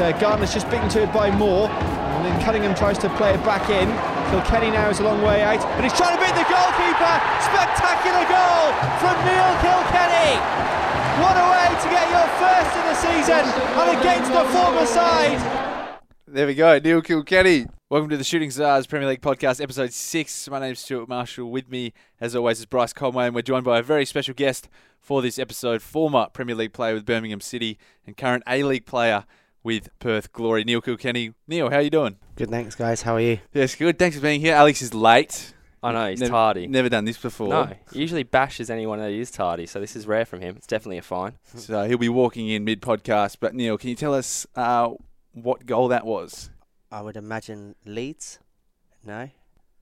uh, Gardner's just beaten to it by Moore. And then Cunningham tries to play it back in. Kilkenny now is a long way out, but he's trying to beat the goalkeeper. Spectacular goal from Neil Kilkenny. What a way to get your first of the season and against the former side. There we go, Neil Kilkenny. Welcome to the Shooting Stars Premier League Podcast, episode six. My name's Stuart Marshall. With me, as always, is Bryce Conway, and we're joined by a very special guest for this episode, former Premier League player with Birmingham City and current A League player with Perth Glory, Neil Kilkenny. Neil, how are you doing? Good, thanks, guys. How are you? Yes, good. Thanks for being here. Alex is late. I know he's never, tardy. Never done this before. No, he usually bashes anyone that is tardy, so this is rare from him. It's definitely a fine. So he'll be walking in mid podcast. But Neil, can you tell us uh, what goal that was? I would imagine Leeds. No.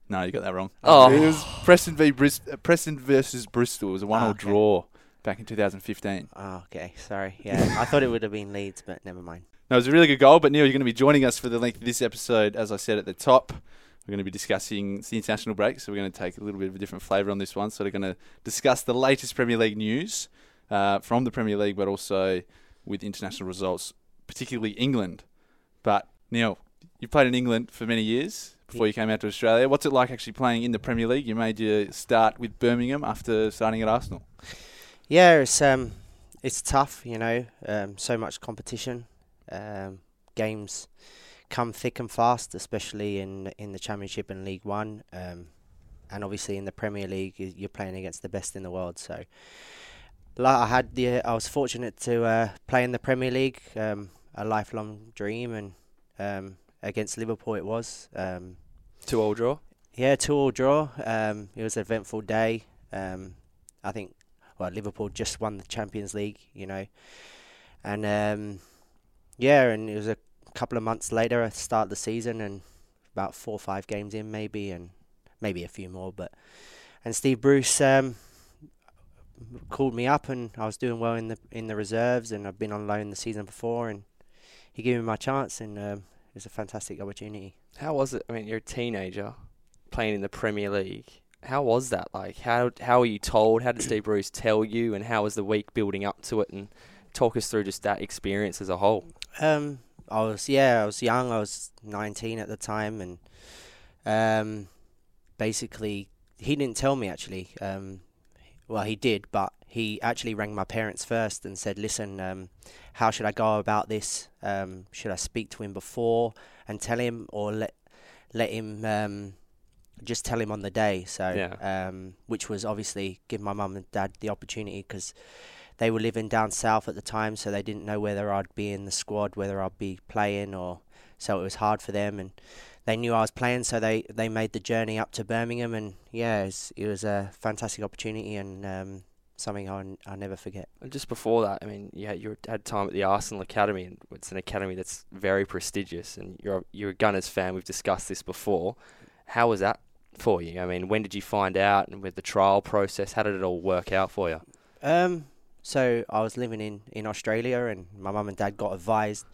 No, you got that wrong. Oh. It was Preston v Bris- uh, Preston versus Bristol. It was a one-all Ah, okay. draw back in 2015. Oh, okay. Sorry. Yeah, I thought it would have been Leeds, but never mind. No, it was a really good goal. But Neil, you're going to be joining us for the length of this episode. As I said at the top, we're going to be discussing the international break, so we're going to take a little bit of a different flavour on this one. So we're going to discuss the latest Premier League news uh, from the Premier League, but also with international results, particularly England. But Neil, you played in England for many years before you came out to Australia. What's it like actually playing in the Premier League? You made your start with Birmingham after starting at Arsenal. Yeah, it's um, it's tough. You know, um, so much competition. Um, games come thick and fast, especially in in the Championship and League One. Um, and obviously in the Premier League, you're playing against the best in the world. So, like I had the, I was fortunate to uh, play in the Premier League, um, a lifelong dream, and um, against Liverpool it was. Um, Two all draw. Yeah, two all draw. Um, it was an eventful day. Um, I think, well, Liverpool just won the Champions League, you know, and um, yeah, and it was a couple of months later, I started the season, and about four or five games in, maybe, and maybe a few more, but and Steve Bruce um, called me up, and I was doing well in the in the reserves, and I've been on loan the season before, and he gave me my chance, and um, it was a fantastic opportunity. How was it? I mean, you're a teenager playing in the Premier League. How was that like? How how were you told? How did Steve Bruce tell you? And how was the week building up to it? And talk us through just that experience as a whole. Um, I was yeah, I was young. I was nineteen at the time, and um, basically he didn't tell me actually. Um, well, he did, but he actually rang my parents first and said, "Listen, um, how should I go about this? Um, should I speak to him before and tell him, or let let him um, just tell him on the day?" So, Yeah. um, which was obviously give my mum and dad the opportunity because they were living down south at the time, so they didn't know whether I'd be in the squad, whether I'd be playing, or so it was hard for them. And they knew I was playing, so they, they made the journey up to Birmingham. And yeah, it was, it was a fantastic opportunity and um, something I'll, I'll never forget. And just before that, I mean, you had, you had time at the Arsenal Academy, and it's an academy that's very prestigious. And you're a, you're a Gunners fan. We've discussed this before. How was that for you? I mean, when did you find out, and with the trial process, how did it all work out for you? Um, so I was living in, in Australia, and my mum and dad got advised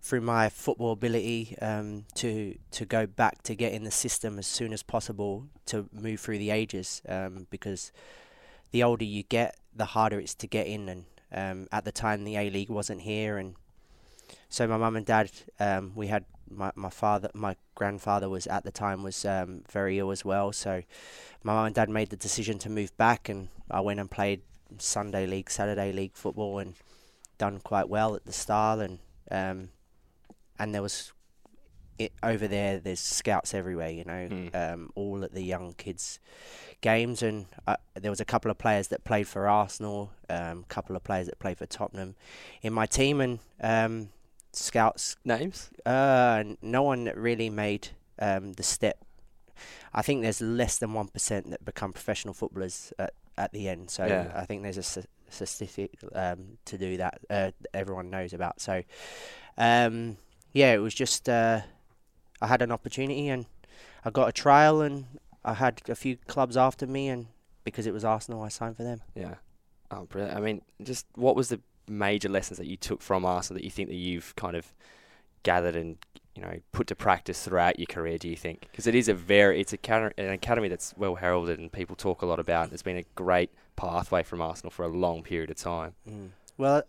through my football ability um, to to go back to get in the system as soon as possible to move through the ages um, because the older you get, the harder it's to get in. And um, at the time, the A League wasn't here, and so my mum and dad, um, we had my my father, my grandfather was at the time was um, very ill as well. So my mum and dad made the decision to move back, and I went and played Sunday league, Saturday league football, and done quite well at the start. And um, and there was it over there. There's scouts everywhere, you know, Mm. um, all at the young kids' games. And uh, there was a couple of players that played for Arsenal, a um, couple of players that played for Tottenham in my team, and um, scouts. Names? Uh, no one really made um, the step. I think there's less than one percent that become professional footballers at, at the end. So Yeah. I think there's a statistic um, to do that. Uh, everyone knows about. So um, yeah, it was just uh, I had an opportunity and I got a trial and I had a few clubs after me and because it was Arsenal, I signed for them. Yeah. Oh, brilliant. I mean, just what was the major lessons that you took from Arsenal that you think that you've kind of gathered and you know put to practice throughout your career? Do you think? Because it is a very, it's a an academy that's well heralded and people talk a lot about. It's been a great pathway from Arsenal for a long period of time. Mm. Well,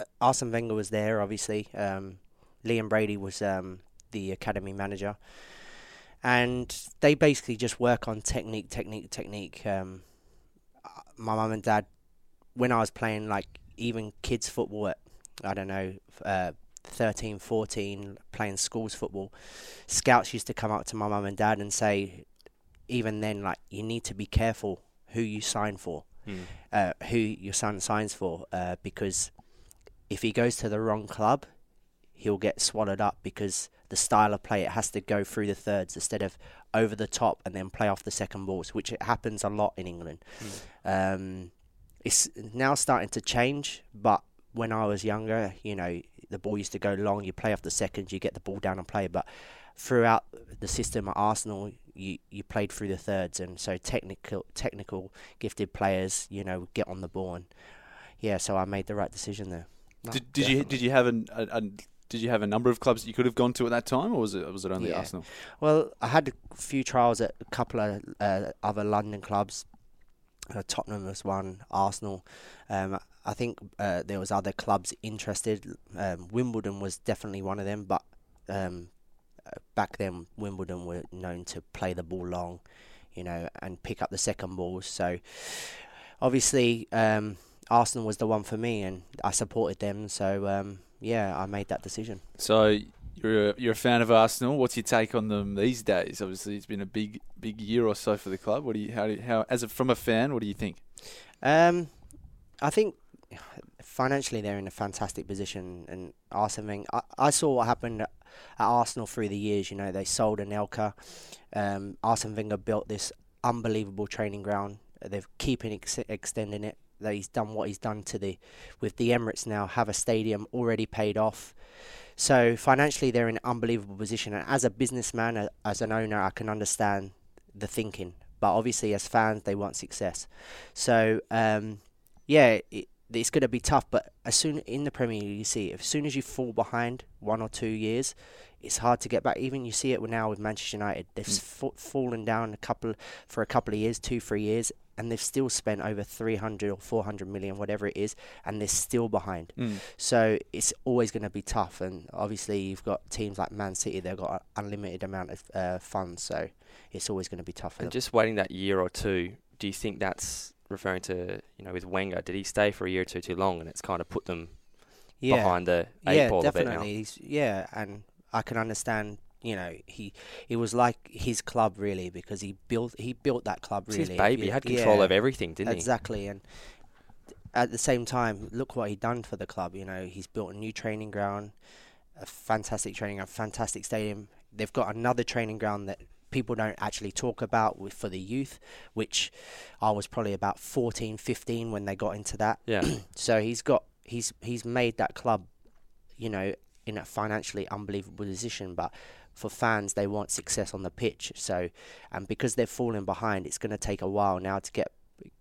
uh, Arsene Wenger was there, obviously. Um, Liam Brady was um, the academy manager, and they basically just work on technique, technique, technique. Um, uh, my mum and dad, when I was playing like even kids football at I don't know. Uh, 13, 14, playing schools football, scouts used to come up to my mum and dad and say, even then, like, you need to be careful who you sign for, Mm. uh, who your son signs for, uh, because if he goes to the wrong club, he'll get swallowed up because the style of play it has to go through the thirds instead of over the top and then play off the second balls, which it happens a lot in England. Um, it's now starting to change, but when I was younger, you know, the ball used to go long. You play off the seconds, you get the ball down and play. But throughout the system at Arsenal, you, you played through the thirds, and so technical, technical, gifted players, you know, get on the ball, and yeah, so I made the right decision there. No, Did, did you did you have an, a, a did you have a number of clubs that you could have gone to at that time, or was it was it only Yeah. Arsenal? Well, I had a few trials at a couple of uh, other London clubs. Uh, Tottenham was one, Arsenal. Um, I think uh, there was other clubs interested. Um, Wimbledon was definitely one of them, but um, back then Wimbledon were known to play the ball long, you know, and pick up the second balls. So obviously um, Arsenal was the one for me, and I supported them. So um, yeah, I made that decision. So you're a, you're a fan of Arsenal. What's your take on them these days? Obviously, it's been a big big year or so for the club. What do you how do you, how as a, from a fan, what do you think? Um, I think financially they're in a fantastic position, and Arsene. I, I saw what happened at, Arsenal through the years. You know, they sold Anelka. Um, Arsene Wenger built this unbelievable training ground. They're keeping ex- extending it. That he's done what he's done to the with the Emirates now have a stadium already paid off. So financially they're in an unbelievable position. And as a businessman, as an owner, I can understand the thinking. But obviously, as fans, they want success. So um, yeah, it, it's going to be tough. But as soon in the Premier League, you see, as soon as you fall behind one or two years, it's hard to get back. Even you see it now with Manchester United, they've Mm. fa- fallen down a couple for a couple of years, two, three years, and they've still spent over 300 or 400 million, whatever it is, and they're still behind. So it's always going to be tough. And obviously, you've got teams like Man City; they've got an unlimited amount of uh, funds, so it's always going to be tough And them. just waiting that year or two, do you think that's referring to you know with Wenger? Did he stay for a year or two too long, and it's kind of put them yeah. behind the eight yeah, ball a bit now? definitely. He's, yeah, and I can understand. You know, he it was like his club really because he built he built that club It's really. his baby. He had control yeah, of everything, didn't he? exactly, and at the same time, look what he done for the club. You know, he's built a new training ground, a fantastic training ground, fantastic stadium. They've got another training ground that people don't actually talk about with, for the youth, which I was probably about 14, 15 when they got into that. Yeah. So he's got he's he's made that club, you know, in a financially unbelievable position. But for fans, they want success on the pitch. So, and because they're falling behind, it's going to take a while now to get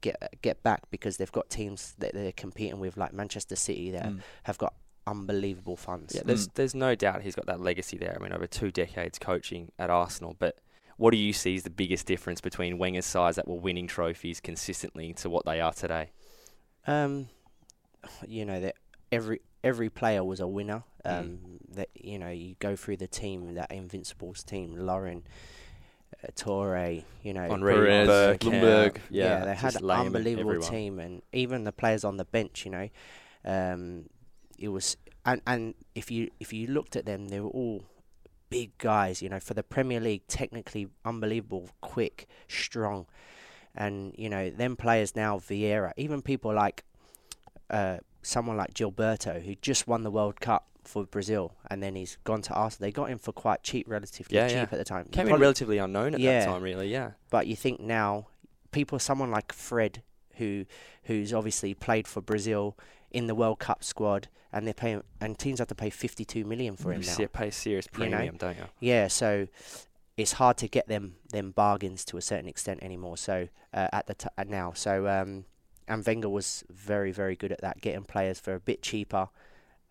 get get back because they've got teams that they're competing with, like Manchester City, that Mm. have got unbelievable funds. Yeah, there's there's no doubt he's got that legacy there. I mean, over two decades coaching at Arsenal. But what do you see as the biggest difference between Wenger's sides that were winning trophies consistently to what they are today? Um, you know that every every player was a winner. Mm. Um, that you know you go through the team, that Invincibles team, Lauren, uh, Toure, you know, Henry, Pires, Burke, Bloomberg. yeah, they had an unbelievable everyone. team, and even the players on the bench, you know, um, it was and and if you if you looked at them, they were all big guys, you know, for the Premier League, technically unbelievable, quick, strong, and you know, them players now, Vieira, even people like uh, someone like Gilberto, who just won the World Cup for Brazil, and then he's gone to Arsenal. They got him for quite cheap, relatively Yeah, cheap yeah. at the time. Came in relatively unknown at Yeah. that time, really. Yeah. but you think now people someone like Fred who who's obviously played for Brazil in the World Cup squad and they're paying and teams have to pay 52 million for him you now. pay serious You know? premium, don't you? Yeah, so it's hard to get them them bargains to a certain extent anymore. So uh, at the t- uh, now, so um, and Wenger was very very good at that, getting players for a bit cheaper.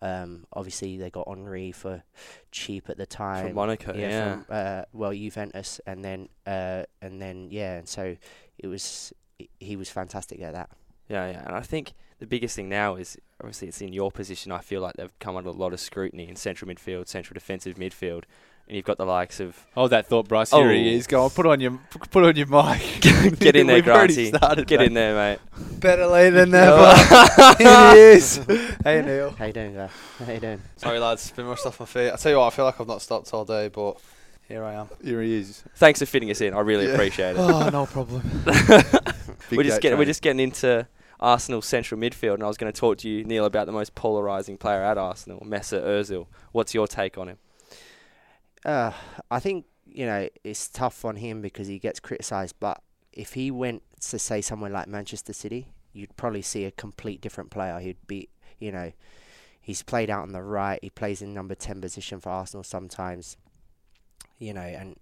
Um, obviously they got Henry for cheap at the time From Monaco, yeah. from uh, well Juventus, and then uh, and then yeah, and so it was he was fantastic at that. Yeah, yeah. And I think the biggest thing now is obviously it's in your position. I feel like they've come under a lot of scrutiny in central midfield, central defensive midfield, and you've got the likes of oh that thought, Bryce. Here he Oh. is. Go on, put on your put on your mic. get in there, We've already Granty. Get mate. in there, mate. Better late than never. Here he is. Hey Neil. How you doing, guys? How you doing? Sorry lads, been rushed off my feet. I tell you what, I feel like I've not stopped all day, but here I am. Here he is. Thanks for fitting us in. I really Yeah. appreciate it. Oh, no problem. We're just gate getting we're just getting into Arsenal central midfield, and I was going to talk to you, Neil, about the most polarising player at Arsenal, Mesut Ozil. What's your take on him? Uh, I think you know it's tough on him because he gets criticised. But if he went to say somewhere like Manchester City, you'd probably see a complete different player. He'd be, you know, he's played out on the right. He plays in number ten position for Arsenal sometimes. You know, and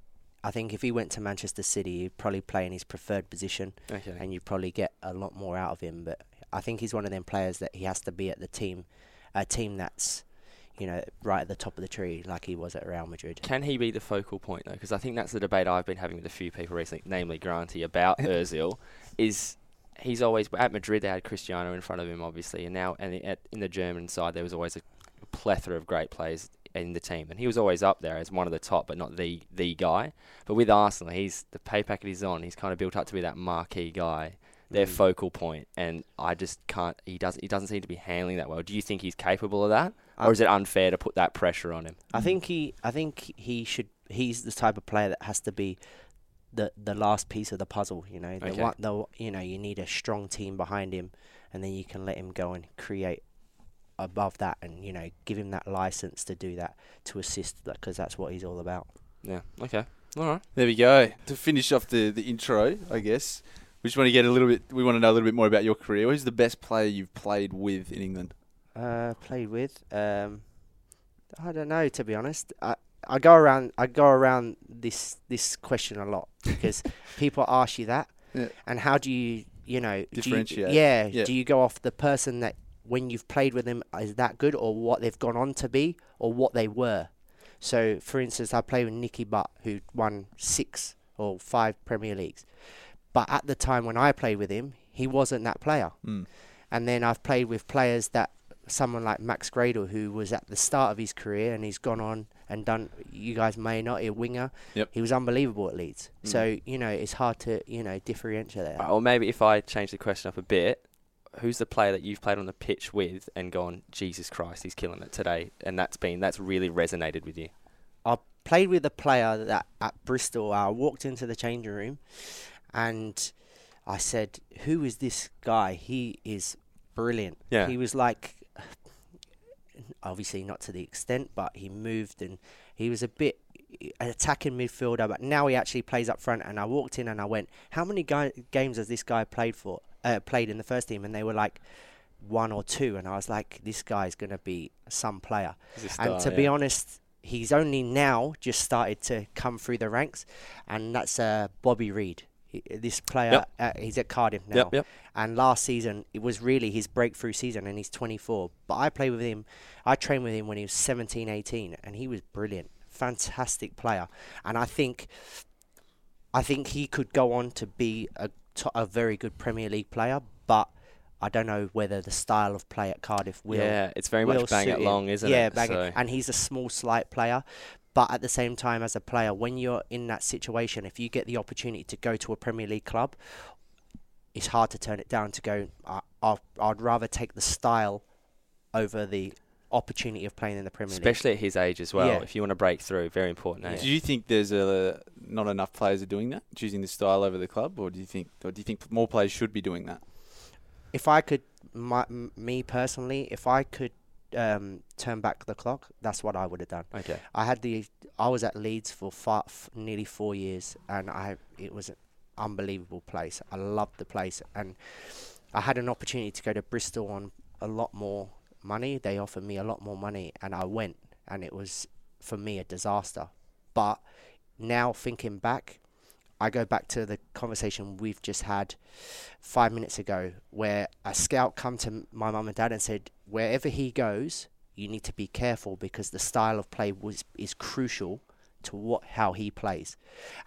I think if he went to Manchester City, he'd probably play in his preferred position, Okay. and you'd probably get a lot more out of him. But I think he's one of them players that he has to be at the team, a team that's, you know, right at the top of the tree, like he was at Real Madrid. Can he be the focal point though? Because I think that's the debate I've been having with a few people recently, namely Granty, about Özil. Is he's always at Madrid? They had Cristiano in front of him, obviously, and now and at, in the German side there was always a plethora of great players in the team, and he was always up there as one of the top, but not the the guy. But with Arsenal, he's the pay packet he's on. He's kind of built up to be that marquee guy, their Mm. focal point, and I just can't. He doesn't. He doesn't seem to be handling that well. Do you think he's capable of that, or is it unfair to put that pressure on him? I think he, I think he should. He's the type of player that has to be the the last piece of the puzzle. You know, the Okay. one, the you know, you need a strong team behind him, and then you can let him go and create above that, and you know, give him that license to do that, to assist, because that's what he's all about. Yeah. Okay. All right. There we go. To finish off the, the intro, I guess, we just want to get a little bit. We want to know a little bit more about your career. Who's the best player you've played with in England? Uh, played with. Um, I don't know to be honest. I I go around I go around this this question a lot because people ask you that, Yeah. and how do you you know do you- Differentiate. yeah, Yeah. Do you go off the person that when you've played with them is that good, or what they've gone on to be, or what they were? So, for instance, I played with Nicky Butt, who won six or five Premier Leagues, but at the time when I played with him, he wasn't that player. Mm. And then I've played with players that someone like Max Gradel, who was at the start of his career and he's gone on and done. You guys may not a winger. Yep. He was unbelievable at Leeds. Mm. So you know it's hard to you know differentiate there. Or maybe if I change the question up a bit, who's the player that you've played on the pitch with and gone, Jesus Christ, he's killing it today, and that's been that's really resonated with you? I played with a player that at Bristol. I walked into the changing room, and I said, "Who is this guy? He is brilliant." Yeah. He was like, obviously not to the extent, but he moved and he was a bit an attacking midfielder. But now he actually plays up front. And I walked in and I went, "How many guy- games has this guy played for? Uh, played in the first team?" And they were like. One or two, and I was like, "This guy's gonna be some player." A and star, to be honest, he's only now just started to come through the ranks, and that's uh, Bobby Reid. He, this player, Yep. uh, he's at Cardiff now. Yep, yep. And last season, it was really his breakthrough season, and he's 24. But I played with him, I trained with him when he was 17, 18, and he was brilliant, fantastic player. And I think, I think he could go on to be a, to- a very good Premier League player, but I don't know whether the style of play at Cardiff will yeah, it's very much bang it long, isn't it? yeah, it? bang So- it. And he's a small, slight player. But at the same time, as a player, when you're in that situation, if you get the opportunity to go to a Premier League club, it's hard to turn it down to go, I, I'd rather take the style over the opportunity of playing in the Premier League. Especially at his age as well. Yeah. If you want to break through, very important age. Do you think there's a not enough players are doing that, choosing the style over the club, or do you think, or do you think more players should be doing that? If I could, my, m- me personally, if I could um, turn back the clock, that's what I would have done. Okay. I had the I was at Leeds for far, f- nearly four years, and I it was an unbelievable place. I loved the place, and I had an opportunity to go to Bristol on a lot more money. They offered me a lot more money, and I went, and it was for me a disaster. But now thinking back, I go back to the conversation we've just had five minutes ago, where a scout come to my mum and dad and said, wherever he goes, you need to be careful because the style of play was is crucial to what how he plays.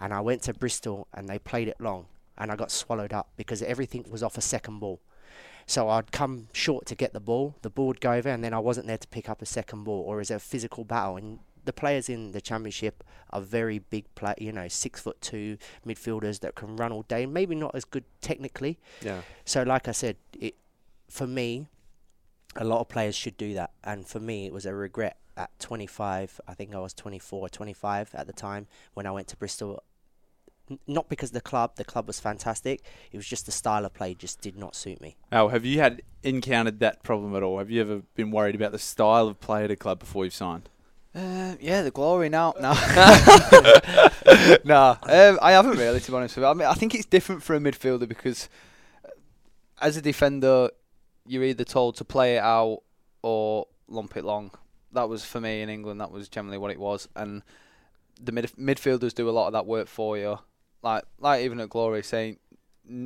And I went to Bristol and they played it long, and I got swallowed up because everything was off a second ball. So I'd come short to get the ball, the ball would go over, and then I wasn't there to pick up a second ball, or is it a physical battle? And the players in the championship are very big play, you know, six foot two midfielders that can run all day. Maybe not as good technically. Yeah. So, like I said, it for me, a lot of players should do that, and for me, it was a regret at 25. I think I was 24, 25 at the time when I went to Bristol. N- Not because the club, the club was fantastic. It was just the style of play just did not suit me. Oh, have you had encountered that problem at all? Have you ever been worried about the style of play at a club before you've signed? Uh, yeah, the glory now. No, no, um, I haven't really, to be honest with you. I mean, I think it's different for a midfielder because uh, as a defender, you're either told to play it out or lump it long. That was for me in England. That was generally what it was, and the mid- midfielders do a lot of that work for you. Like, like even at Glory, saying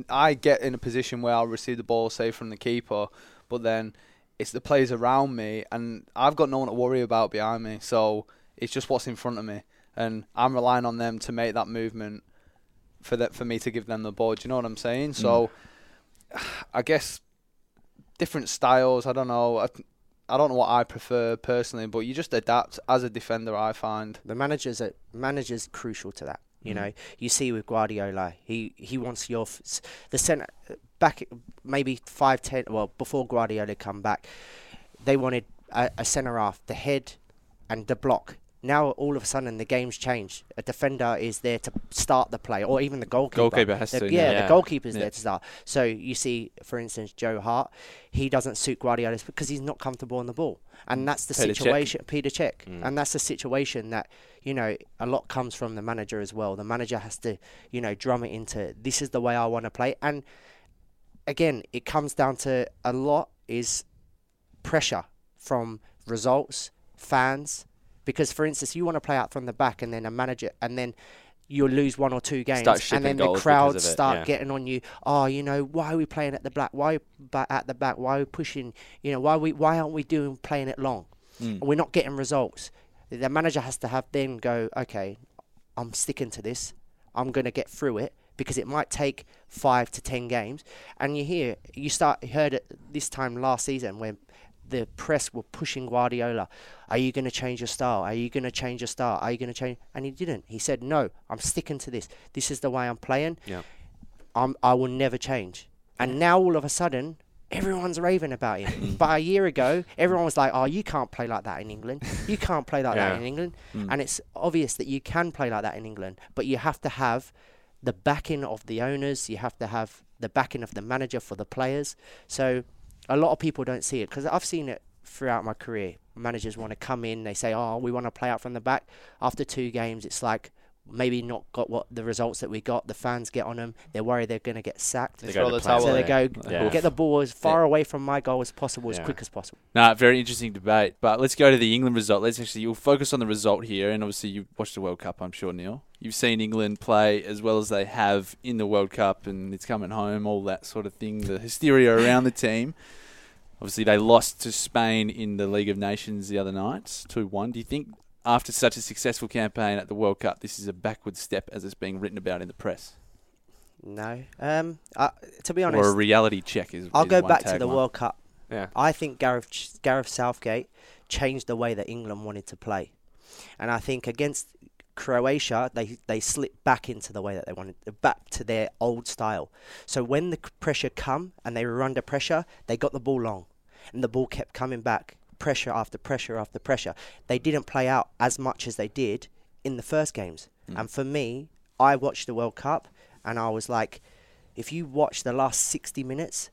I get in a position where I'll receive the ball, say from the keeper, but then it's the players around me, and I've got no one to worry about behind me. So it's just what's in front of me, and I'm relying on them to make that movement for that for me to give them the ball. Do you know what I'm saying? Mm. So I guess different styles. I don't know. I, I don't know what I prefer personally, but you just adapt as a defender. I find. The managers are managers crucial to that. You Mhm. know, you see with Guardiola, he he wants your f- the centre back maybe five ten. Well, before Guardiola come back, they wanted a, a centre half, the head, and the block. Now all of a sudden the game's changed. A defender is there to start the play, or even the goalkeeper. Goalkeeper has The- to. yeah, Yeah. the goalkeeper's Yeah. there to start. So you see, for instance, Joe Hart, he doesn't suit Guardiola because he's not comfortable on the ball, and that's the Peter Cech. situation. Peter Cech, Mm. and that's the situation that you know a lot comes from the manager as well. The manager has to you know drum it into this is the way I want to play, and again, it comes down to a lot is pressure from results, fans. Because, for instance, you want to play out from the back, and then a manager, and then you'll lose one or two games, and then the crowds start yeah. getting on you. Oh, you know, why are we playing at the back? Why at the back? Why are we pushing? You know, why we why aren't we doing playing it long? Mm. We're not getting results. The manager has to have then go, okay, I'm sticking to this. I'm going to get through it because it might take five to ten games. And you hear, you start heard it this time last season when the press were pushing Guardiola. Are you going to change your style? Are you going to change your style? Are you going to change? And he didn't. He said, no, I'm sticking to this. This is the way I'm playing. Yeah. I'm, I will never change. And now all of a sudden, everyone's raving about him. but a year ago, everyone was like, "Oh, you can't play like that in England. You can't play like that in England." Mm. And it's obvious that you can play like that in England, but you have to have the backing of the owners. You have to have the backing of the manager for the players. So a lot of people don't see it because I've seen it throughout my career. Managers want to come in, they say, "Oh, we want to play out from the back." After two games, it's like maybe not got what the results that we got. The fans get on them. They're worried they're going to get sacked. They They throw go to the towel So they go Yeah. get the ball as far away from my goal as possible, as Yeah. quick as possible. Nah, very interesting debate. But let's go to the England result. Let's actually you'll focus on the result here, and obviously you watched the World Cup, I'm sure, Neil. You've seen England play as well as they have in the World Cup, and it's coming home, all that sort of thing. The hysteria around the team. Obviously, they lost to Spain in the League of Nations the other night, two one. Do you think after such a successful campaign at the World Cup, this is a backward step as it's being written about in the press, No. Um. Uh, to be honest, or a reality check? Is I'll is go one back to the tagline. World Cup. Yeah. I think Gareth Gareth Southgate changed the way that England wanted to play, and I think against Croatia they they slipped back into the way that they wanted back to their old style. So when the pressure come and they were under pressure, they got the ball long, and the ball kept coming back, pressure after pressure after pressure. They didn't play out as much as they did in the first games. Mm. And for me, I watched the World Cup and I was like, if you watch the last 60 minutes,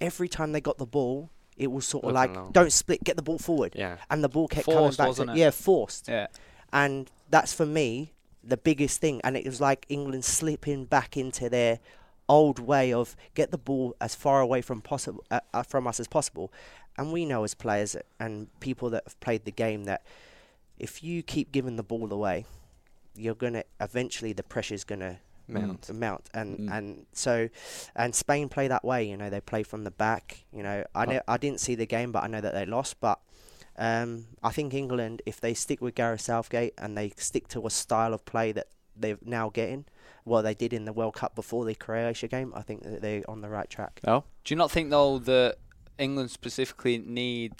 every time they got the ball, it was sort of like, long. don't split, get the ball forward. Yeah. And the ball kept Forced, coming back. to? Yeah, forced. Yeah. And that's for me the biggest thing. And it was like England slipping back into their old way of get the ball as far away from possible uh, uh, from us as possible. And we know as players and people that have played the game that if you keep giving the ball away, you're gonna eventually the pressure's gonna Mount. mount and Mm. and so and Spain play that way you know they play from the back you know I know, I didn't see the game but I know that they lost but um, I think England if they stick with Gareth Southgate and they stick to a style of play that they're now getting what they did in the World Cup before the Croatia game, I think that they're on the right track. Oh, Do you not think though that England specifically need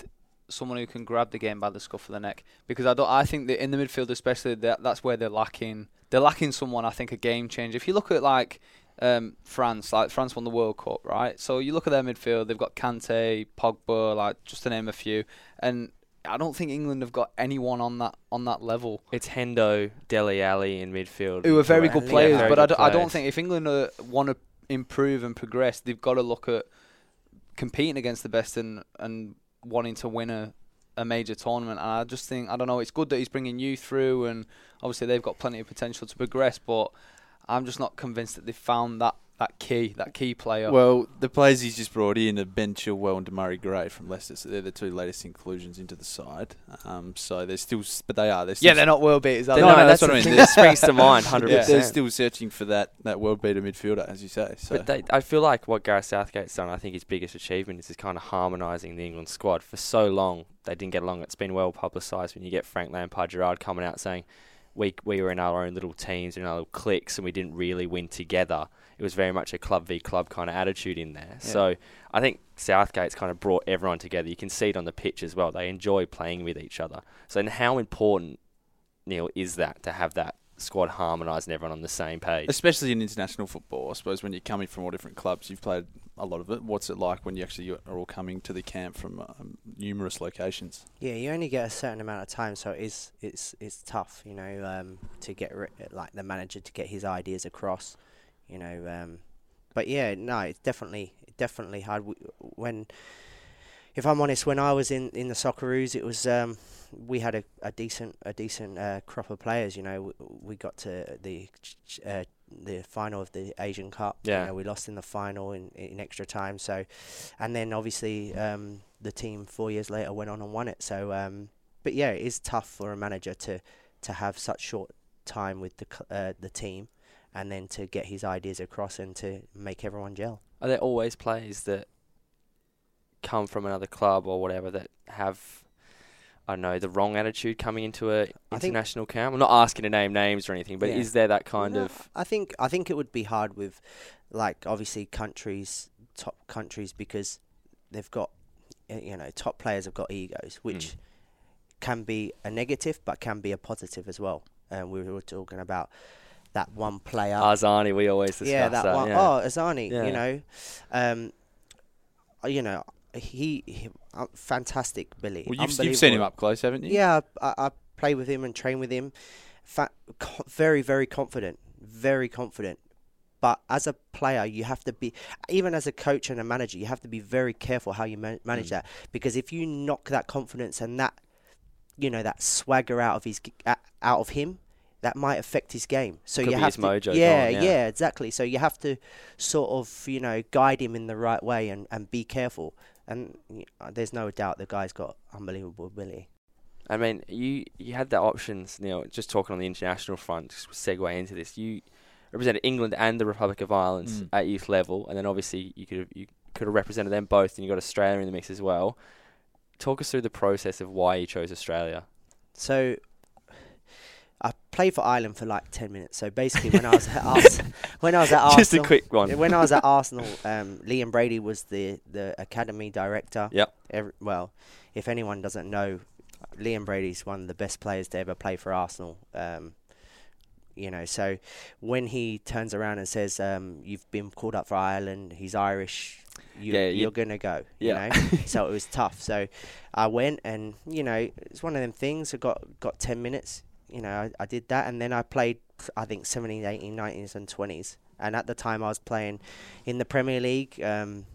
someone who can grab the game by the scruff of the neck? Because I don't. I think that in the midfield, especially, that that's where they're lacking. They're lacking someone. I think a game changer. If you look at like um, France, like France won the World Cup, right? So you look at their midfield. They've got Kante, Pogba, like just to name a few, and I don't think England have got anyone on that on that level. It's Hendo, Dele Alli in midfield. who are very good players, very but I good don't, I don't think if England uh, want to improve and progress, they've got to look at competing against the best and, and wanting to win a, a major tournament. And I just think I don't know. It's good that he's bringing you through, and obviously they've got plenty of potential to progress. But I'm just not convinced that they've found that, that key that key player. Well, the players he's just brought in are Ben Chilwell and Demarai Gray from Leicester, so they're the two latest inclusions into the side. Um, so they're still, but they are. They're still yeah, they're not world beaters. Are No, they? no, that's what I the mean. thing They're- that springs to mind, hundred Yeah, they're still searching for that, that world beater midfielder, as you say. So But they, I feel like what Gareth Southgate's done, I think his biggest achievement is, is kind of harmonising the England squad. For so long, they didn't get along. It's been well publicised when you get Frank Lampard Gerrard coming out saying, we, we were in our own little teams, in our little cliques, and we didn't really win together. It was very much a club v club kind of attitude in there. So I think Southgate's kind of brought everyone together. You can see it on the pitch as well. They enjoy playing with each other. So, and how important, Neil, is that to have that squad harmonised and everyone on the same page? especially in international football, I suppose when you're coming from all different clubs, you've played a lot of it. What's it like when you actually are all coming to the camp from um, numerous locations? Yeah, you only get a certain amount of time, so it's it's it's tough, you know, um, to get ri- like the manager to get his ideas across, you know. Um, but yeah, no, it's definitely definitely hard. When, if I'm honest, when I was in in the Socceroos, it was um, we had a, a decent a decent uh, crop of players. You know, we, we got to the uh, the final of the Asian Cup. Yeah. You know, we lost in the final in in extra time. So, and then obviously um, the team four years later went on and won it. So, um, but yeah, it is tough for a manager to to have such short time with the uh, the team, and then to get his ideas across and to make everyone gel. Are there always players that come from another club or whatever that have, I don't know, the wrong attitude coming into a international camp? I'm not asking to name names or anything, but Yeah. is there that kind No, of? I think I think it would be hard with, like obviously countries, top countries because they've got, you know, top players have got egos, which Mm. can be a negative but can be a positive as well. And we were talking about that one player. Arzani, we always discuss yeah, that, one. yeah. Oh, Arzani, Yeah. you know, um, uh, you know, he, he uh, fantastic Billy. Well, you've, you've seen him up close, haven't you? Yeah, I, I play with him and train with him. Fa- co- very, very confident. Very confident. But as a player, you have to be, even as a coach and a manager, you have to be very careful how you man- manage Mm. that. Because if you knock that confidence and that, you know, that swagger out of his, out of him, that might affect his game. So Could you be have his to, mojo yeah, gone, yeah. exactly. So you have to sort of, you know, guide him in the right way and, and be careful. And y- uh, there's no doubt the guy's got unbelievable ability. I mean, you you had the options. You know, just talking on the international front, just segue into this. You represented England and the Republic of Ireland Mm. at youth level, and then obviously you could have you could have represented them both, and you got Australia in the mix as well. Talk us through the process of why you chose Australia. So I played for Ireland for like ten minutes. So basically, when I was at Ars- when I was at Just a quick one. when I was at Arsenal, um, Liam Brady was the the academy director. Yep. Every, well, if anyone doesn't know, Liam Brady's one of the best players to ever play for Arsenal. Um, you know, so when he turns around and says, um, "You've been called up for Ireland," he's Irish. You, Yeah, you- you're gonna go. You Yeah. know, so it was tough. So I went, and you know, it's one of them things. I got got ten minutes. You know, I, I did that, and then I played. I think 17, 18, 19s, and 20s. And at the time, I was playing in the Premier League. Um,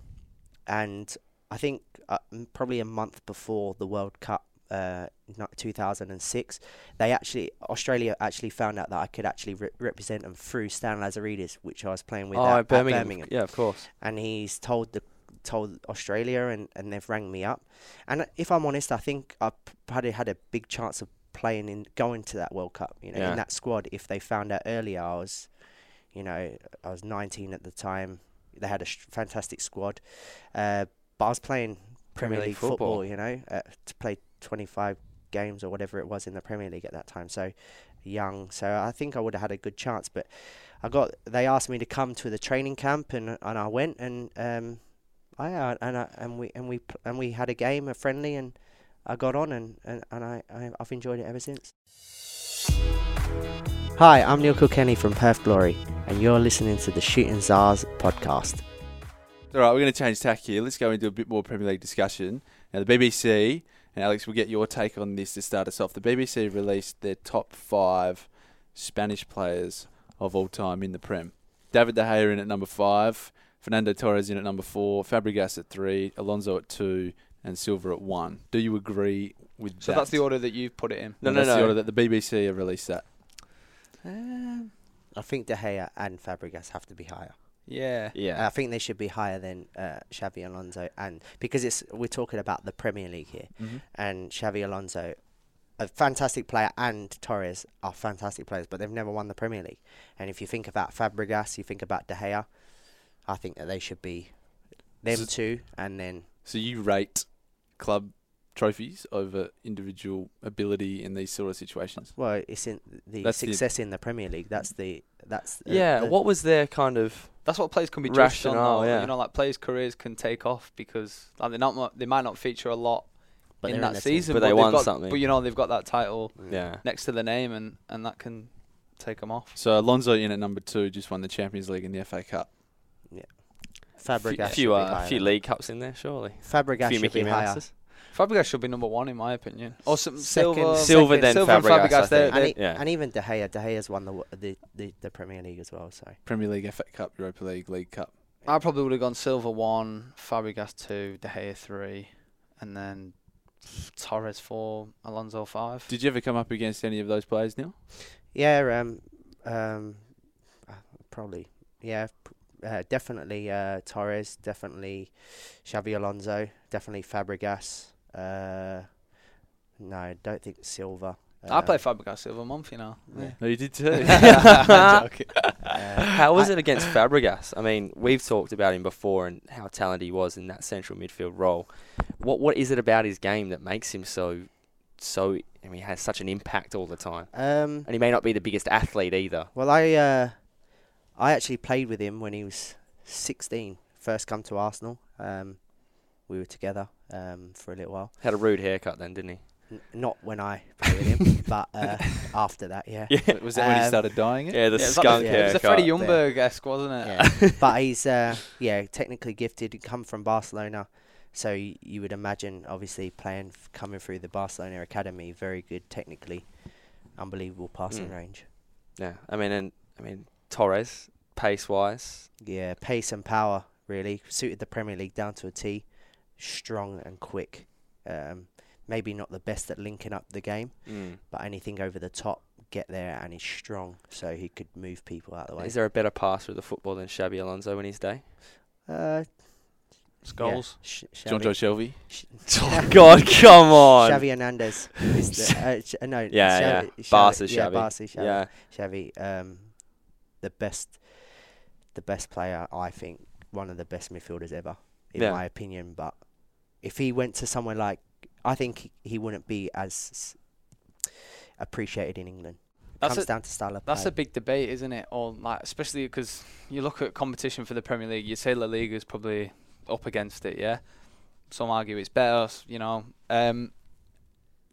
and I think uh, probably a month before the World Cup, uh, not 2006, they actually Australia actually found out that I could actually re- represent them through Stan Lazaridis, which I was playing with oh, at, Birmingham. at Birmingham Yeah, of course. and he's told the told Australia and, and they've rang me up. And if I'm honest, I think I p- had a, had a big chance of playing in going to that World Cup. You know, Yeah. in that squad. If they found out earlier, I was, you know, I was 19 at the time. They had a sh- fantastic squad, uh, but I was playing Premier, Premier League League football. football. You know, uh, to play 25 games or whatever it was in the Premier League at that time. So young, so I think I would have had a good chance. But I got they asked me to come to the training camp, and and I went, and um, I uh, and I, and we and we and we had a game, a friendly, and I got on, and and, and I, I I've enjoyed it ever since. Hi, I'm Neil Kilkenny from Perth Glory, and you're listening to the Shooting Stars podcast. All right, we're going to change tack here. Let's go into a bit more Premier League discussion. Now, the BBC, and Alex, we'll get your take on this to start us off. The BBC released their top five Spanish players of all time in the Prem. David De Gea in at number five, Fernando Torres in at number four, Fabregas at three, Alonso at two, and silver at one. Do you agree with So that? that's the order that you've put it in. No, And no, that's the no. order that the BBC have released that. Um, I think De Gea and Fabregas have to be higher. yeah. Yeah. I think they should be higher than uh, Xabi Alonso, and because it's we're talking about the Premier League here, Mm-hmm. and Xabi Alonso, a fantastic player, and Torres are fantastic players, but they've never won the Premier League. And if you think about Fabregas, you think about De Gea, I think that they should be them So- two, and then So you rate club trophies over individual ability in these sort of situations? well, it's in the That's the- success in the Premier League. That's the that's the, yeah. the- What was their kind of That's what players can be judged on. Though. yeah. You know, like players' careers can take off because like, they're not. They might not feature a lot but in that the team. season, But they they've won got, something. But you know, they've got that title yeah? next to the name, and and that can take them off. So Alonso in at number two just won the Champions League and the FA Cup. Fabregas A should few be uh, higher few league cups in there, surely. Fabregas few should be Mickey higher. Mouses. Fabregas should be number one in my opinion. Or some Second- Silva, Silva, second- then Silva and Fabregas. I Fabregas, they're- And, e- yeah. and even De Gea, De Gea's won the, the the the Premier League as well. So Premier League, FA Cup, Europa League, League Cup. I probably would have gone Silva one, Fabregas two, De Gea three, and then Torres four, Alonso five. Did you ever come up against any of those players, Neil? yeah, um, um, uh, probably yeah, p- uh, definitely uh, Torres, definitely Xabi Alonso, definitely Fabregas. Uh, no, I don't think Silva. I Uh, play Fabregas Silva month, you know. Yeah. No, you did too. Uh, How was I- it against Fabregas? I mean, we've talked about him before and how talented he was in that central midfield role. What what is it about his game that makes him so so? I mean, he has such an impact all the time, Um, and he may not be the biggest athlete either. well, I uh, I actually played with him when he was 16. First come to Arsenal. Um, we were together um, for a little while. Had a rude haircut then, didn't he? N- not when I played with him, but uh, after that, yeah. Yeah, Was that when he Um, started dying? it? yeah, the Yeah, it was skunk the- yeah. It was a haircut. Freddie Ljungberg esque, wasn't it? Yeah. but he's uh, yeah technically gifted. He come from Barcelona, so y- you would imagine obviously playing f- coming through the Barcelona academy, very good technically, unbelievable passing Mm. range. Yeah, I mean, and I mean Torres, pace wise, Yeah, pace and power really suited the Premier League down to a T. Strong and quick. Um, maybe not the best at linking up the game, mm. but anything over the top, get there, and he's strong, so he could move people out of the way. is there a better passer of the football than Xabi Alonso in his day? uh, Scholes. Yeah, Sh- Jonjo Shelvey. Sh- Oh God, come on! Xavi Hernandez. Is the, uh, Ch- no, Yeah, yeah. Xavi, Barca yeah, Xavi. Barca Xavi. Yeah, Xavi, um, the best, the best player. I think one of the best midfielders ever, in Yeah. my opinion. But if he went to somewhere like, I think he, wouldn't be as appreciated in England. That's Comes a- down to style of That's a big debate, isn't it? Or like, especially because you look at competition for the Premier League. You say La Liga is probably up against it. Yeah, some argue it's better. You know, um,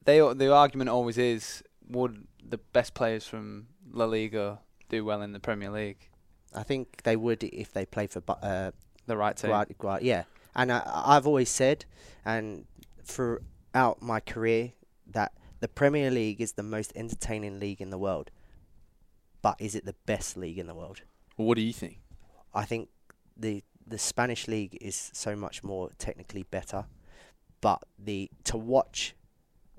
they the argument always is: would the best players from La Liga do well in the Premier League? I think they would if they play for. Uh, The right team. Yeah, and I, I've always said, and throughout my career, that the Premier League is the most entertaining league in the world. But is it the best league in the world? Well, what do you think? I think the the Spanish league is so much more technically better, but the to watch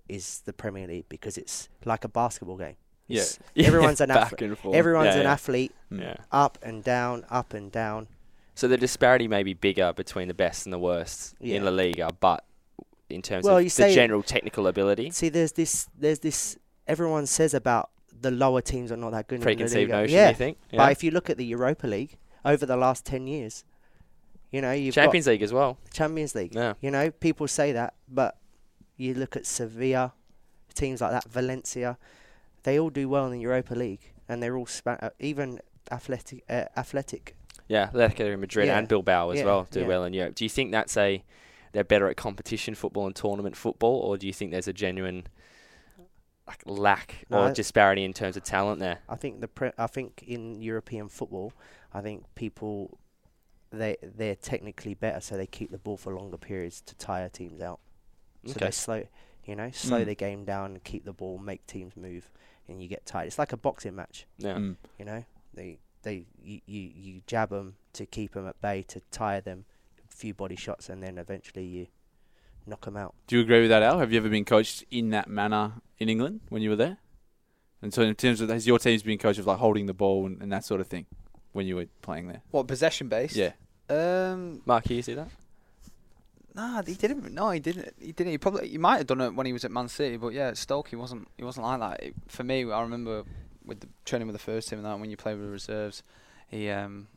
is the Premier League because it's like a basketball game. Yeah. It's- everyone's an athlete. Everyone's yeah, an yeah. athlete, Mm. Yeah. up and down, up and down. So the disparity may be bigger between the best and the worst Yeah. in La Liga, but in terms Well, of the general technical ability, See, there's this, there's this. Everyone says about the lower teams are not that good. in the preconceived Liga. notion, Yeah, you think? but if you look at the Europa League over the last ten years, you know you've Champions League as well. Champions League. Yeah. You know, people say that, but you look at Sevilla, teams like that, Valencia, they all do well in the Europa League, and they're all spa- uh, even athletic. Uh, athletic. Yeah, Atletico Madrid Yeah. and Bilbao as Yeah, well do yeah. well in Europe. Do you think that's a they're better at competition football and tournament football, or do you think there's a genuine like lack No, or I- disparity in terms of talent there? I think the pre- I think in European football, I think people they they're technically better, so they keep the ball for longer periods to tire teams out. So Okay. they slow, you know, slow Mm. the game down and keep the ball, make teams move, and you get tired. It's like a boxing match, Yeah. Mm. you know. They they you you, you jab them to keep them at bay to tire them, a few body shots, and then eventually you knock them out. Do you agree with that, Al? Have you ever been coached in that manner in England when you were there? And so, in terms of has your teams been coached of like holding the ball and, and that sort of thing when you were playing there? What possession based? Yeah. Um, Mark, you see that? Nah, he didn't. No, he didn't. He didn't. He probably. He might have done it when he was at Man City, but yeah, at Stoke, he wasn't. He wasn't like that. It, for me, I remember with the training with the first team and that when you play with the reserves, he um,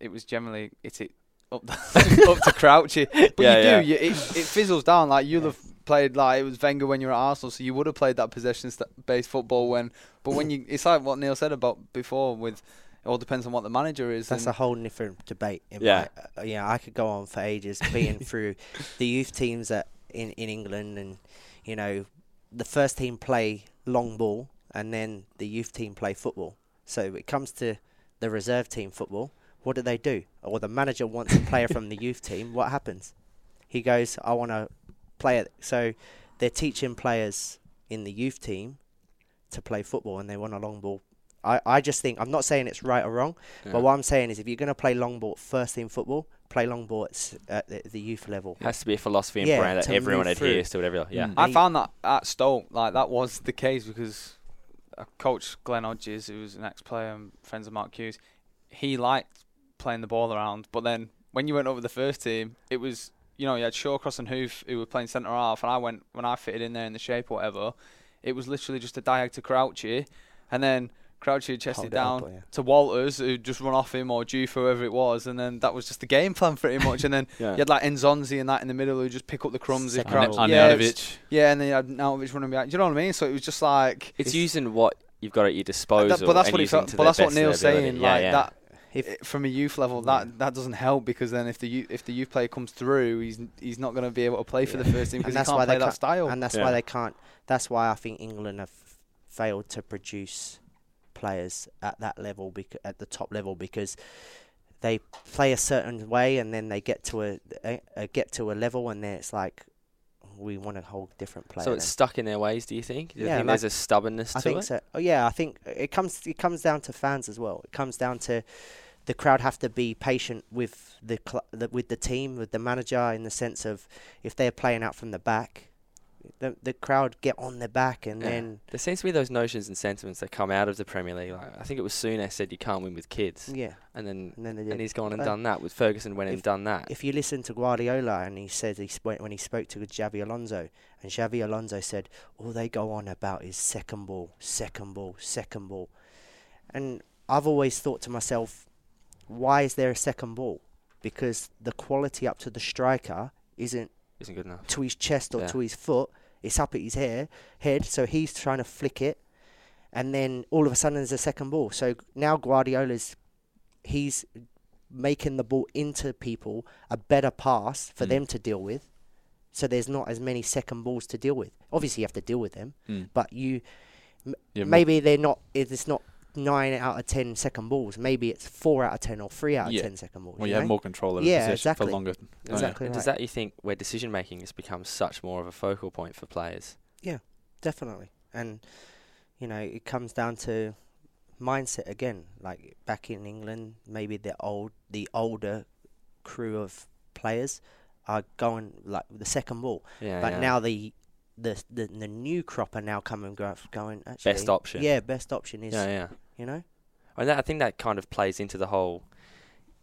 it was generally it's it up up to Crouchy. But Yeah, you do. yeah. You, it, it fizzles down. Like you'll have played like it was Wenger when you were at Arsenal, so you would have played that possession st- based football when. But when you, it's like what Neil said about before with. It all depends on what the manager is. That's a whole different debate. In Yeah. my, uh, yeah, I could go on for ages being through the youth teams at in in England, and you know, the first team play long ball, and then the youth team play football. So it comes to the reserve team football. What do they do? Or the manager wants a player from the youth team. What happens? He goes, "I want to play it." So they're teaching players in the youth team to play football, and they want a long ball. I, I just think I'm not saying it's right or wrong. Yeah. But what I'm saying is, if you're going to play long ball first team football, play long ball at, the, the youth level. It has to be a philosophy and Yeah, brand that everyone move through. adheres to. Whatever. Yeah. Mm. I found that at Stoke, like that was the case because a coach Glyn Hodges, who was an ex-player and friends of Mark Hughes, he liked playing the ball around. But then when you went over the first team, it was you know you had Shawcross and Huth who were playing centre half, and I went when I fitted in there in the shape or whatever. It was literally just a diag to Crouchy, and then Crouchy chested down up, yeah. to Walters, who just run off him or Juve, whoever it was, and then that was just the game plan pretty much. And then Yeah. you had like N'Zonzi and that in the middle who just pick up the crumbs. if Second Crouch- ball. yeah, it was- yeah, and then you had Nautovic running behind. Do you know what I mean? So it was just like It's using what you've got at your disposal. that, but that's and what using felt. But that's what best of their Neil's saying. Yeah, like yeah. that If- from a youth level, that that doesn't help because then if the youth, if the youth player comes through, he's he's not going to be able to play for the first team because he can't why play they that can't, style. and that's Yeah. why they can't. That's why I think England have failed to produce players at that level, bec- at the top level, because they play a certain way, and then they get to a, a, a get to a level, and then it's like we want a whole different player. So it's then. stuck in their ways. Do you think? Do you Yeah, think like- there's a stubbornness I to think it? so. Oh, yeah, I think uh, it comes it comes down to fans as well. It comes down to the crowd have to be patient with the, cl- the with the team, with the manager, in the sense of if they're playing out from the back, the the crowd get on their back, and Yeah. then There seems to be those notions and sentiments that come out of the Premier League. Like, I think it was Souness said you can't win with kids, yeah, and then and then and he's gone and Uh, done that. With Ferguson went and done that. If you listen to Guardiola and he said he sp- when he spoke to Xabi Alonso, and Xabi Alonso said all they go on about is second ball, second ball, second ball, and I've always thought to myself, why is there a second ball? Because the quality up to the striker isn't Isn't good enough. to his chest or Yeah. to his foot. It's up at his hair, head. So he's trying to flick it, and then all of a sudden there's a second ball. So now Guardiola's he's making the ball into people a better pass for Mm. them to deal with. So there's not as many second balls to deal with. Obviously, you have to deal with them, Mm. but you Yeah, maybe they're not. It's not nine out of ten second balls. Maybe it's four out of ten or three out of Yeah. ten second balls. Well, you know? have more control over Yeah, possession exactly. for longer. Oh, yeah. Exactly And does that you think where decision making has become such more of a focal point for players? Yeah, definitely. And, you know, it comes down to mindset again. Like back in England, maybe the old the older crew of players are going like the second ball. Yeah. but yeah. now the the, the the new crop are now coming go, going actually best option. Yeah, best option is Yeah, yeah. You know? And that, I think that kind of plays into the whole.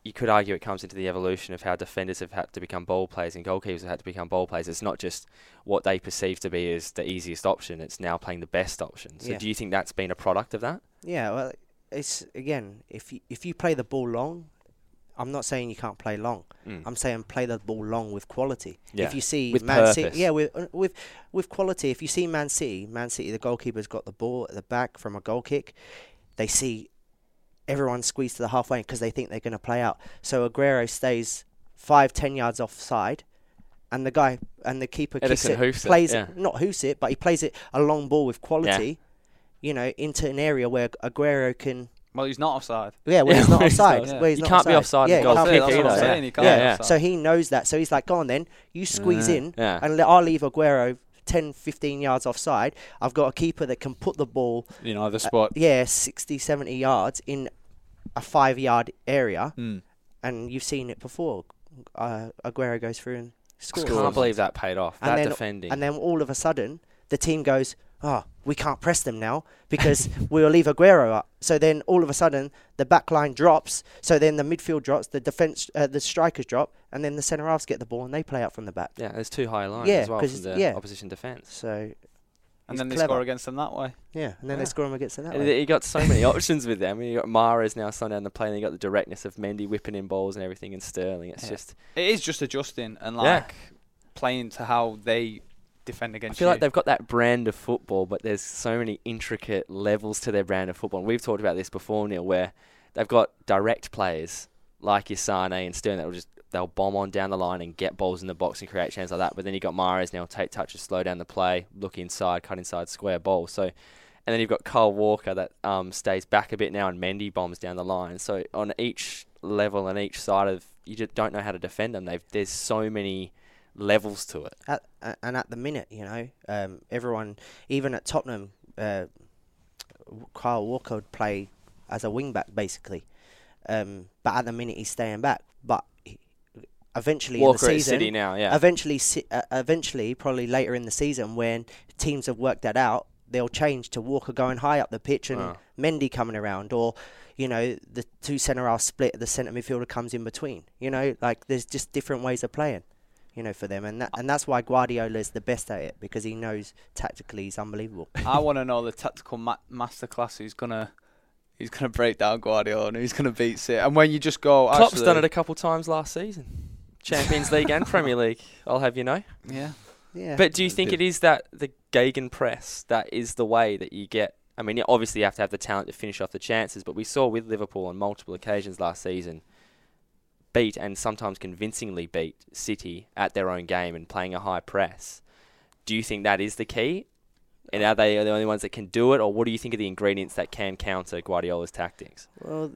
You could argue it comes into the evolution of how defenders have had to become ball players and goalkeepers have had to become ball players. It's not just what they perceive to be as the easiest option; it's now playing the best option. So, Yeah. do you think that's been a product of that? Yeah, well it's again, if you if you play the ball long I'm not saying you can't play long. Mm. I'm saying play the ball long with quality. Yeah, If you see with Man City, purpose. yeah, with uh, with with quality. If you see Man City, Man City, the goalkeeper's got the ball at the back from a goal kick. They see everyone squeeze to the halfway because they think they're going to play out. So Aguero stays five, ten yards offside, and the guy and the keeper kicks it, hoofs it, plays yeah. not hoofs it, but he plays it a long ball with quality. You know, into an area where Aguero can. Well, he's not offside. Yeah, where Yeah, he's not offside. not- Where he's You not can't be offside Yeah, in goal can't be kick That's what I'm offside. either. saying. Yeah, yeah. So he knows that. So he's like, go on then, you squeeze Yeah. in, Yeah. and I'll leave Aguero 10, 15 yards offside. I've got a keeper that can put the ball, in either uh, spot. yeah, 60, 70 yards in a five yard area, Mm. and you've seen it before. Uh, Aguero goes through and scores. Can't believe that paid off. And that then- defending. And then all of a sudden, the team goes, oh, we can't press them now because we'll leave Aguero up. So then all of a sudden, the back line drops. So then the midfield drops, the defense, uh, the strikers drop, and then the centre halves get the ball and they play out from the back. yeah, there's two high lines Yeah, as well 'cause from the yeah. opposition defence. So, And he's then they score against them that way. Yeah, and then they score them against it that And way. you got so many options with them. You got Mahrez now slowing down the play, and you got the directness of Mendy whipping in balls and everything, and Sterling. It's Yeah. just It is just adjusting and Yeah. like playing to how they defend I feel you. like they've got that brand of football, but there's so many intricate levels to their brand of football. And we've talked about this before, Neil, where they've got direct players like your Sane and Sterling that will just they'll bomb on down the line and get balls in the box and create chances like that. But then you've got Mahrez now take touches, slow down the play, look inside, cut inside, square ball. So and then you've got Kyle Walker that um, stays back a bit now and Mendy bombs down the line. So on each level and each side of you just don't know how to defend them. They've there's so many levels to it. At, and at the minute, you know, um, everyone, even at Tottenham, uh, Kyle Walker would play as a wing back basically. Um, but at the minute, he's staying back. But he, eventually Walker in the season, City now, yeah. eventually, uh, eventually, probably later in the season, when teams have worked that out, they'll change to Walker going high up the pitch and Oh. Mendy coming around, or you know, the two centre half split, the centre midfielder comes in between. You know, like there's just different ways of playing. You know, for them, and that, and that's why Guardiola is the best at it because he knows tactically he's unbelievable. I want to know the tactical ma- masterclass who's gonna who's gonna break down Guardiola and who's gonna beat City. And when you just go, Klopp's actually, done it a couple times last season. Champions League and Premier League, I'll have you know. Yeah, Yeah, But do you think it is that the gegenpress that is the way that you get? I mean, obviously you have to have the talent to finish off the chances, but we saw with Liverpool on multiple occasions last season beat and sometimes convincingly beat City at their own game and playing a high press. Do you think that is the key? And are they the only ones that can do it, or what do you think of the ingredients that can counter Guardiola's tactics? Well,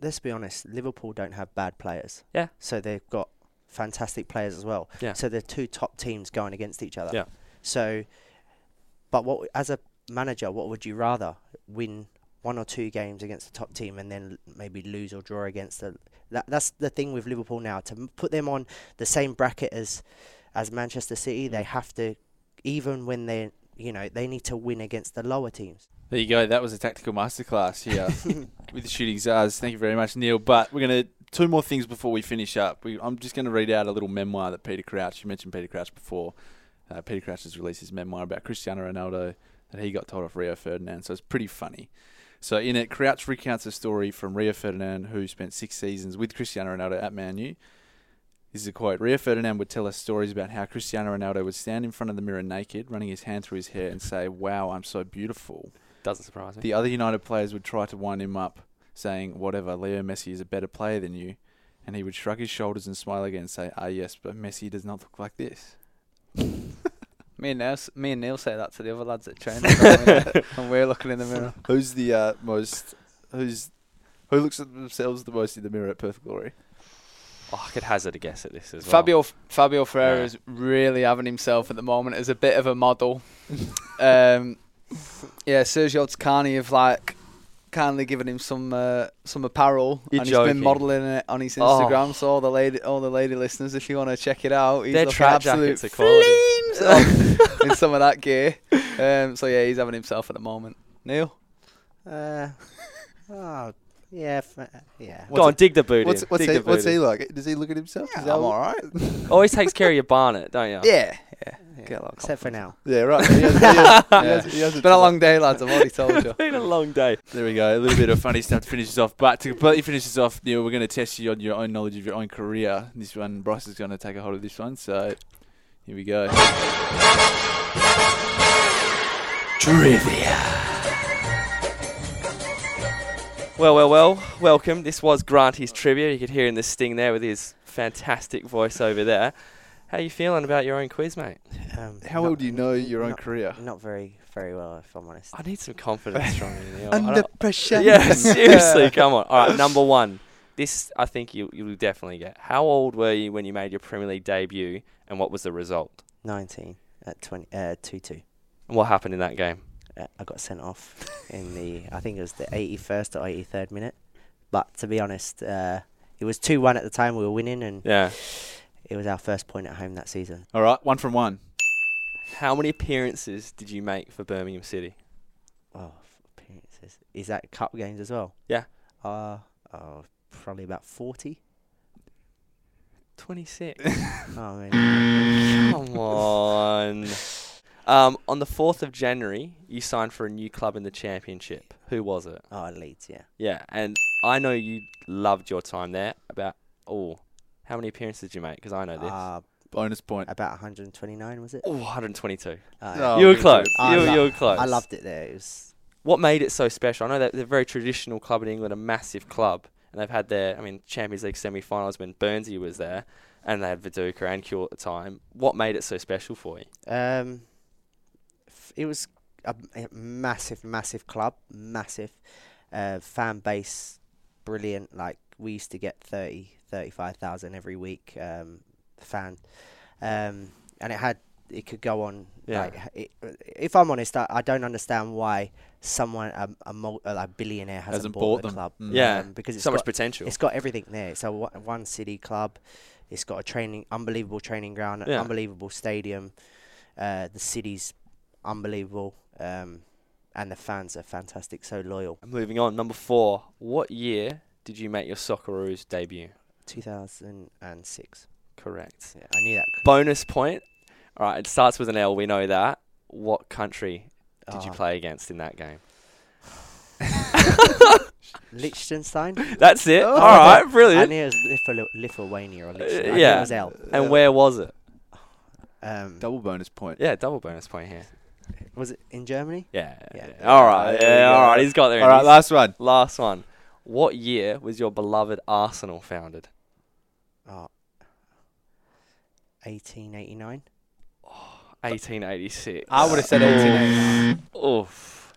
let's be honest. Liverpool don't have bad players. Yeah. So they've got fantastic players as well. Yeah. So they're two top teams going against each other. Yeah. So, but what as a manager, what would you rather win one or two games against the top team and then maybe lose or draw against the? That, that's the thing with Liverpool now. To put them on the same bracket as as Manchester City, they have to, even when they you know they need to win against the lower teams. There you go. That was a tactical masterclass here with the shooting stars. Thank you very much, Neil. But we're going to two more things before we finish up. We, I'm just going to read out a little memoir that Peter Crouch. You mentioned Peter Crouch before. Uh, Peter Crouch has released his memoir about Cristiano Ronaldo that he got told off Rio Ferdinand. So it's pretty funny. So in it, Crouch recounts a story from Rio Ferdinand, who spent six seasons with Cristiano Ronaldo at Man U. This is a quote. Rio Ferdinand would tell us stories about how Cristiano Ronaldo would stand in front of the mirror naked, running his hand through his hair, and say, "Wow, I'm so beautiful." Doesn't surprise me. The other United players would try to wind him up, saying, Whatever, Leo Messi is a better player than you. And he would shrug his shoulders and smile again and say, Ah, yes, but Messi does not look like this. me and Neil, me and Neil say that to the other lads at training, and we're looking in the mirror. Who's the uh, most. Who's. Who looks at themselves the most in the mirror at Perth Glory? Oh, I could hazard a guess at this as well. Fabio Fabio Ferreira Yeah. is really having himself at the moment as a bit of a model. um, yeah, Sergio Tacchini have like kindly given him some uh, some apparel, You're and he's joking. been modelling it on his Oh. Instagram. So all the lady all the lady listeners, if you want to check it out, he's Their looking absolute jackets are quality. flames in some of that gear. Um, so yeah, he's having himself at the moment. Neil, Uh, oh, yeah, f- yeah. Go on, dig the boot What's, what's, dig he, the boot in. like? Does he look at himself? yeah, I'm all right. Always takes care of your barnet, don't you? yeah, yeah. Yeah. Get a lot of Except for now. Yeah, right. He has, he has, he has, Yeah. he has It's been a long day, lads. I've already told you. It's been a long day. There we go. A little bit of funny stuff to finish us off. But to completely finish us off, Neil, we're going to test you on your own knowledge of your own career. This one, Bryce is going to take a hold of this one. So here we go. Trivia. Well, well, well. Welcome. This was Granty's trivia. You could hear in the sting there with his fantastic voice over there. How are you feeling about your own quiz, mate? Um, How not- well do you know your own not, career? Not very, very well, if I'm honest. I need some confidence from you, Neil. Under pressure. yeah, seriously, come on. All right, number one. This I think you you'll definitely get. How old were you when you made your Premier League debut, and what was the result? 19 at 20, uh, 2-2. And what happened in that game? Uh, I got sent off in the, I think it was the 81st or 83rd minute. But to be honest, uh, it was 2-1 at the time. We were winning, and Yeah. It was our first point at home that season. All right, one from one. How many appearances did you make for Birmingham City? Oh, appearances. Is that cup games as well? Yeah. Uh, oh, probably about 40. Twenty six. oh, man. Come on. Um, on the fourth of January, you signed for a new club in the Championship. Who was it? Oh, Leeds, yeah. Yeah, and I know you loved your time there. About oh, how many appearances did you make? Because I know this. Uh, Bonus point. about 129, was it? oh, 122. Uh, Oh, you were close. I You, lo- you were close. I loved it there. It was What made it so special? I know that they're a very traditional club in England, a massive club, and they've had their, I mean, Champions League semi-finals when Burnsy was there, and they had Viduka and Kew at the time. What made it so special for you? Um, f- it was a, a massive, massive club, massive uh, fan base, brilliant. Like we used to get 30, 35,000 every week. Um, fan, um, and it had it could go on. Yeah. Like it, if I'm honest, I, I don't understand why someone a, a, mul- a like billionaire hasn't, Hasn't bought, bought the them. club. Mm. Yeah, um, because it's so much potential. it's got everything there. So a one city club. It's got a training, unbelievable training ground, an Yeah. unbelievable stadium. Uh, the city's unbelievable, um, and the fans are fantastic. So loyal. Moving on, number four. What year did you make your Socceroos debut? 2006. Correct. Yeah, I knew that. Bonus point. All right, it starts with an L. We know that. What country did you Ah, play against in that game? Liechtenstein. That's it. Oh. All right, I knew it was Lithu- Lithuania or Liechtenstein. I knew yeah. it was L. And where was it? Um, Double bonus point. Yeah, double bonus point here. was it in Germany? Yeah. Yeah. yeah. All right. Yeah, all right. He's got there. All right, last one. last one. What year was your beloved Arsenal founded? Uh, oh, 1889. 1886. I would have said 1889. Oof.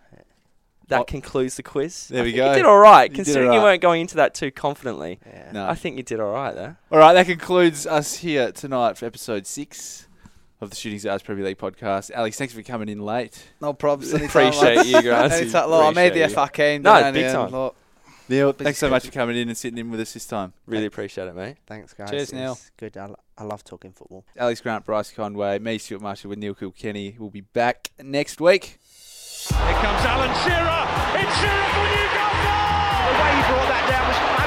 That Oh. concludes the quiz. There I we think go. You did all right, You did considering all you right. weren't going into that too confidently. Yeah. No. I think you did all right there. All right, that concludes us here tonight for episode six of the Shooting Stars Premier League podcast. Alex, thanks for coming in late. No problems. Appreciate you, guys. Anytime, look, I made the Appreciate you. FA game. No, didn't big and time. look, Neil, thanks so much for coming in and sitting in with us this time. Really appreciate it, mate. Thanks, guys. Cheers, it's Neil. Good. I, I love talking football. Alex Grant, Bryce Conway, me, Stuart Marshall, with Neil Kilkenny. We'll be back next week. Here comes Alan Shearer. It's Shearer for Newcastle. The way he brought that down was